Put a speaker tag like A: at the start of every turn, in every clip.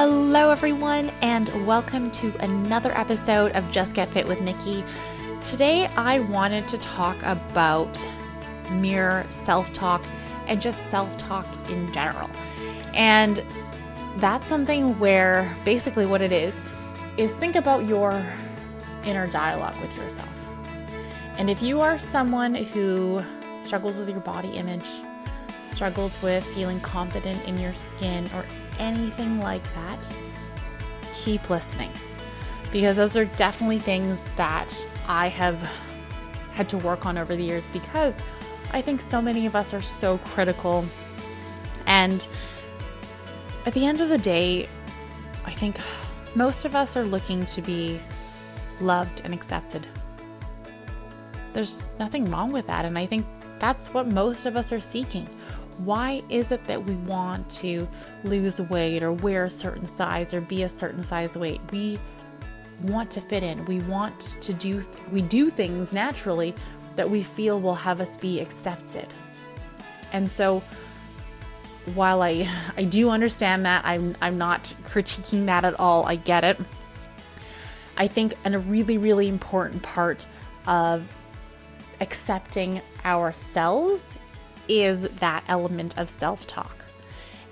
A: Hello, everyone, and welcome to another episode of Just Get Fit with Nikki. Today, I wanted to talk about mirror self talk and just self talk in general. And that's something where basically what it is is think about your inner dialogue with yourself. And if you are someone who struggles with your body image, struggles with feeling confident in your skin, or anything like that, keep listening. Because those are definitely things that I have had to work on over the years because I think so many of us are so critical. And at the end of the day, I think most of us are looking to be loved and accepted. There's nothing wrong with that. And I think that's what most of us are seeking. Why is it that we want to lose weight or wear a certain size or be a certain size weight? We want to fit in. We want to do we do things naturally that we feel will have us be accepted. And so while I I do understand that, I'm I'm not critiquing that at all. I get it. I think and a really really important part of accepting ourselves is that element of self talk.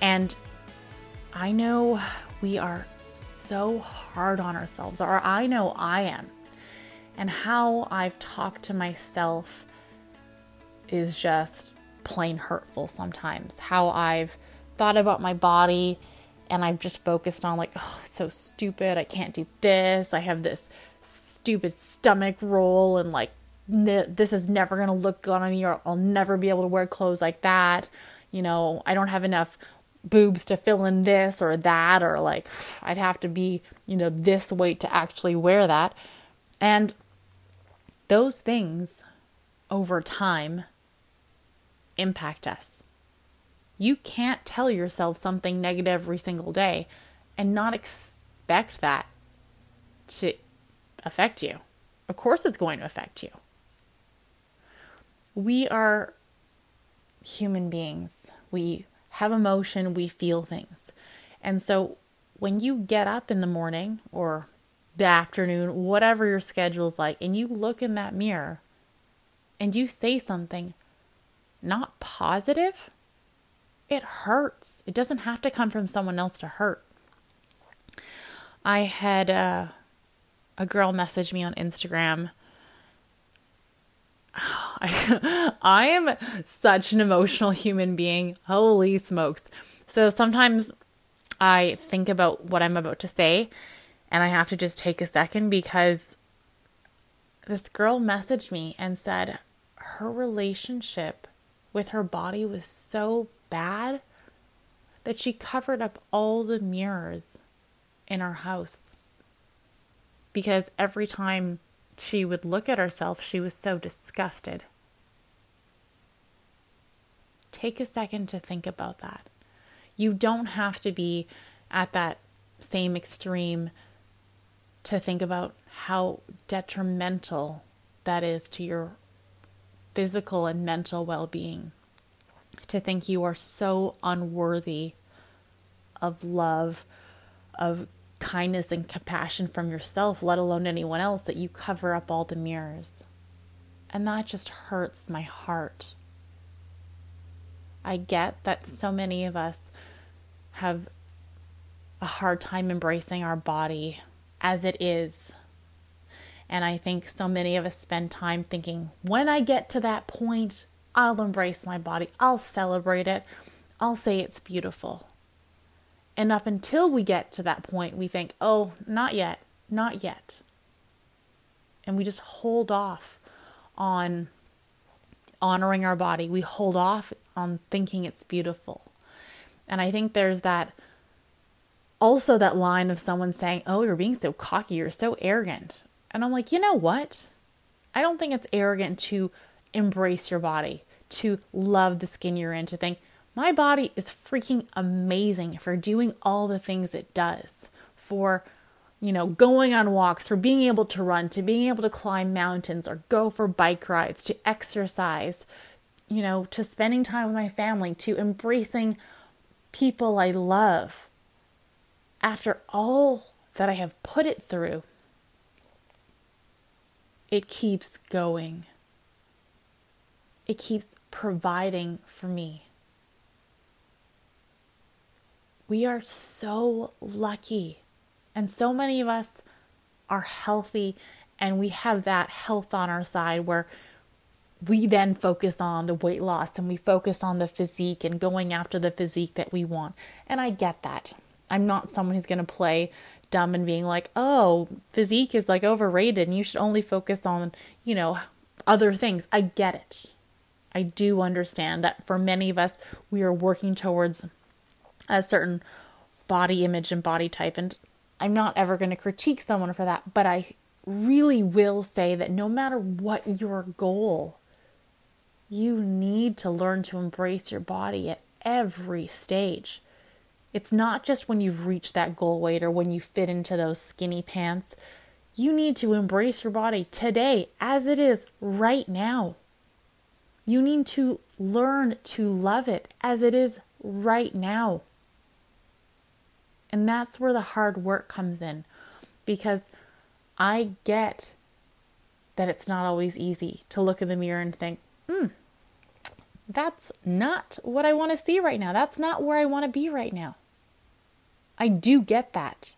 A: And I know we are so hard on ourselves, or I know I am. And how I've talked to myself is just plain hurtful sometimes. How I've thought about my body and I've just focused on, like, oh, so stupid. I can't do this. I have this stupid stomach roll and like this is never going to look good on me or I'll never be able to wear clothes like that. You know, I don't have enough boobs to fill in this or that or like I'd have to be, you know, this weight to actually wear that. And those things over time impact us. You can't tell yourself something negative every single day and not expect that to affect you. Of course, it's going to affect you we are human beings. We have emotion, we feel things. And so when you get up in the morning or the afternoon, whatever your schedule is like, and you look in that mirror and you say something not positive, it hurts. It doesn't have to come from someone else to hurt. I had uh, a girl message me on Instagram I, I am such an emotional human being. Holy smokes. So sometimes I think about what I'm about to say and I have to just take a second because this girl messaged me and said her relationship with her body was so bad that she covered up all the mirrors in our house. Because every time she would look at herself, she was so disgusted. Take a second to think about that. You don't have to be at that same extreme to think about how detrimental that is to your physical and mental well being. To think you are so unworthy of love, of kindness and compassion from yourself, let alone anyone else, that you cover up all the mirrors. And that just hurts my heart. I get that so many of us have a hard time embracing our body as it is. And I think so many of us spend time thinking, when I get to that point, I'll embrace my body, I'll celebrate it, I'll say it's beautiful. And up until we get to that point, we think, oh, not yet, not yet. And we just hold off on honoring our body. We hold off on thinking it's beautiful. And I think there's that also that line of someone saying, oh, you're being so cocky, you're so arrogant. And I'm like, you know what? I don't think it's arrogant to embrace your body, to love the skin you're in, to think, my body is freaking amazing for doing all the things it does, for you know, going on walks, for being able to run, to being able to climb mountains or go for bike rides, to exercise, you know, to spending time with my family, to embracing people I love. after all that I have put it through, it keeps going. It keeps providing for me. We are so lucky. And so many of us are healthy and we have that health on our side where we then focus on the weight loss and we focus on the physique and going after the physique that we want. And I get that. I'm not someone who's going to play dumb and being like, oh, physique is like overrated and you should only focus on, you know, other things. I get it. I do understand that for many of us, we are working towards a certain body image and body type. And I'm not ever going to critique someone for that, but I really will say that no matter what your goal, you need to learn to embrace your body at every stage. It's not just when you've reached that goal weight or when you fit into those skinny pants. You need to embrace your body today as it is right now. You need to learn to love it as it is right now. And that's where the hard work comes in because I get that it's not always easy to look in the mirror and think, hmm, that's not what I want to see right now. That's not where I want to be right now. I do get that.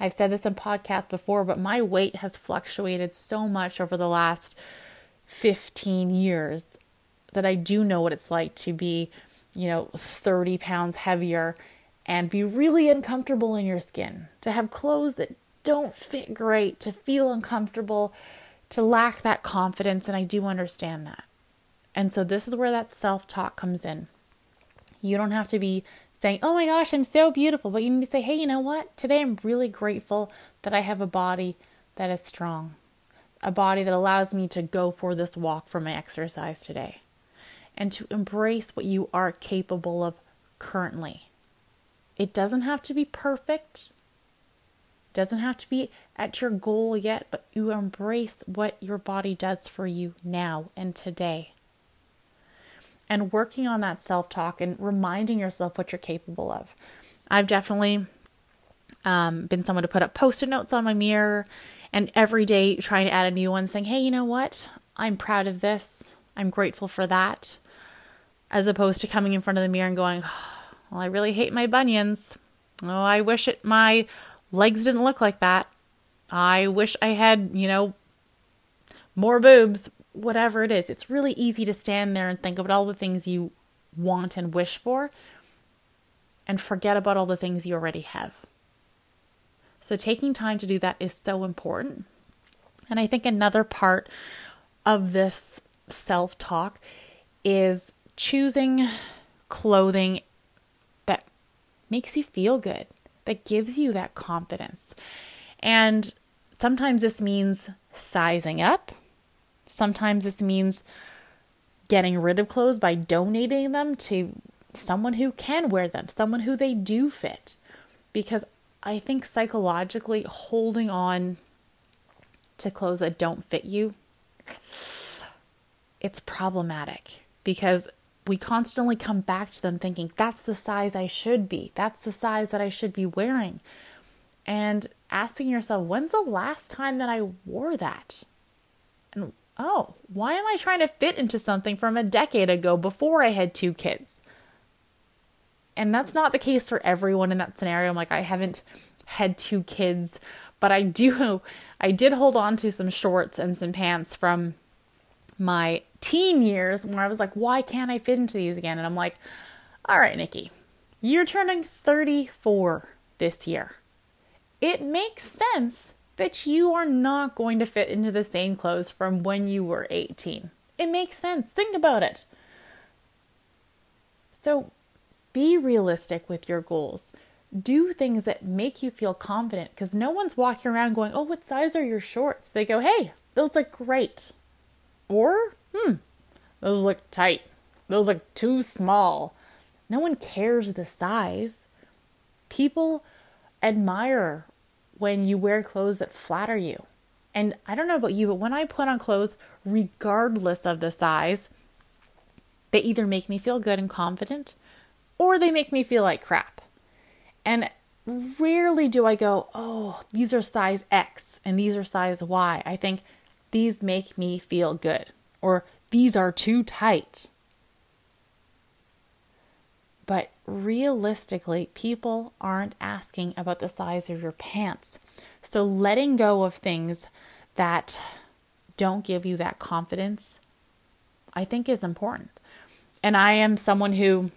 A: I've said this in podcasts before, but my weight has fluctuated so much over the last 15 years that I do know what it's like to be, you know, 30 pounds heavier and be really uncomfortable in your skin, to have clothes that don't fit great, to feel uncomfortable, to lack that confidence. And I do understand that. And so this is where that self talk comes in. You don't have to be saying, Oh my gosh, I'm so beautiful, but you need to say, Hey, you know what? Today I'm really grateful that I have a body that is strong, a body that allows me to go for this walk for my exercise today, and to embrace what you are capable of currently. It doesn't have to be perfect. Doesn't have to be at your goal yet, but you embrace what your body does for you now and today and working on that self talk and reminding yourself what you're capable of. I've definitely um, been someone to put up post it notes on my mirror and every day trying to add a new one saying, hey, you know what? I'm proud of this. I'm grateful for that. As opposed to coming in front of the mirror and going, oh, well, I really hate my bunions. Oh, I wish it, my legs didn't look like that. I wish I had, you know, more boobs whatever it is. It's really easy to stand there and think about all the things you want and wish for and forget about all the things you already have. So, taking time to do that is so important. And I think another part of this self talk is choosing clothing makes you feel good, that gives you that confidence. And sometimes this means sizing up Sometimes this means getting rid of clothes by donating them to someone who can wear them, someone who they do fit. Because I think psychologically, holding on to clothes that don't fit you, it's problematic because we constantly come back to them thinking, that's the size I should be, that's the size that I should be wearing. And asking yourself, when's the last time that I wore that? And oh, why am I trying to fit into something from a decade ago before I had two kids? And that's not the case for everyone in that scenario. I'm like, I haven't had two kids, but I do, I did hold on to some shorts and some pants from my teen years when I was like, why can't I fit into these again? And I'm like, all right, Nikki, you're turning 34 this year. It makes sense that you are not going to fit into the same clothes from when you were 18. It makes sense. Think about it. So be realistic with your goals. Do things that make you feel confident because no one's walking around going, Oh, what size are your shorts? They go, Hey, those look great. Or, Hmm, those look tight. Those look too small. No one cares the size. People admire when you wear clothes that flatter you. And I don't know about you, but when I put on clothes, regardless of the size, they either make me feel good and confident or they make me feel like crap. And rarely do I go, oh, these are size X and these are size Y. I think these make me feel good or these are too tight. But realistically, people aren't asking about the size of your pants. So letting go of things that don't give you that confidence, I think is important. And I am someone who,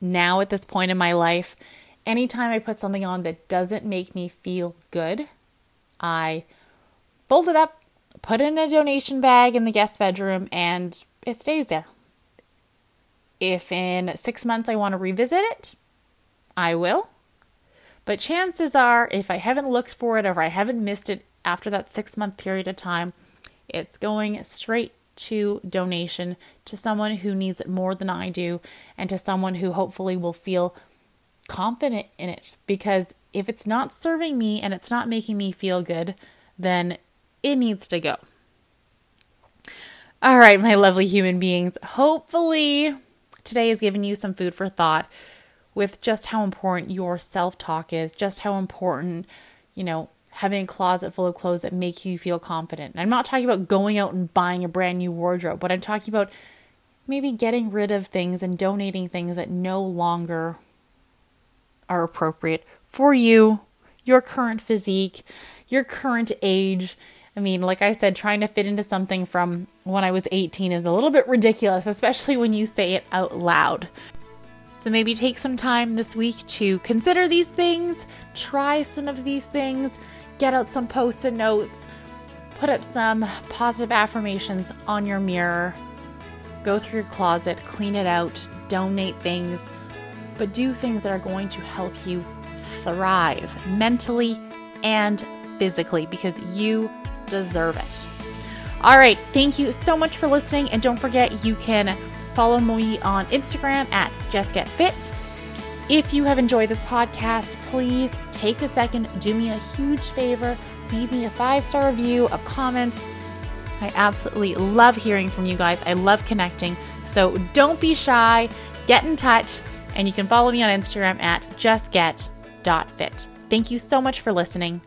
A: now at this point in my life, anytime I put something on that doesn't make me feel good, I fold it up, put in a donation bag in the guest bedroom, and it stays there. If in six months I want to revisit it, I will. But chances are, if I haven't looked for it or I haven't missed it after that six month period of time, it's going straight to donation to someone who needs it more than I do and to someone who hopefully will feel confident in it. Because if it's not serving me and it's not making me feel good, then it needs to go. All right, my lovely human beings. Hopefully, today has given you some food for thought with just how important your self talk is, just how important, you know, having a closet full of clothes that make you feel confident. And I'm not talking about going out and buying a brand new wardrobe, but I'm talking about maybe getting rid of things and donating things that no longer are appropriate for you, your current physique, your current age. I mean, like I said, trying to fit into something from when I was 18 is a little bit ridiculous, especially when you say it out loud. So maybe take some time this week to consider these things, try some of these things, get out some post it notes, put up some positive affirmations on your mirror, go through your closet, clean it out, donate things, but do things that are going to help you thrive mentally and physically because you deserve it. All right, thank you so much for listening, and don't forget you can follow me on Instagram at JustGetFit. If you have enjoyed this podcast, please take a second, do me a huge favor, leave me a five star review, a comment. I absolutely love hearing from you guys. I love connecting. So don't be shy, get in touch, and you can follow me on Instagram at justget.fit. Thank you so much for listening.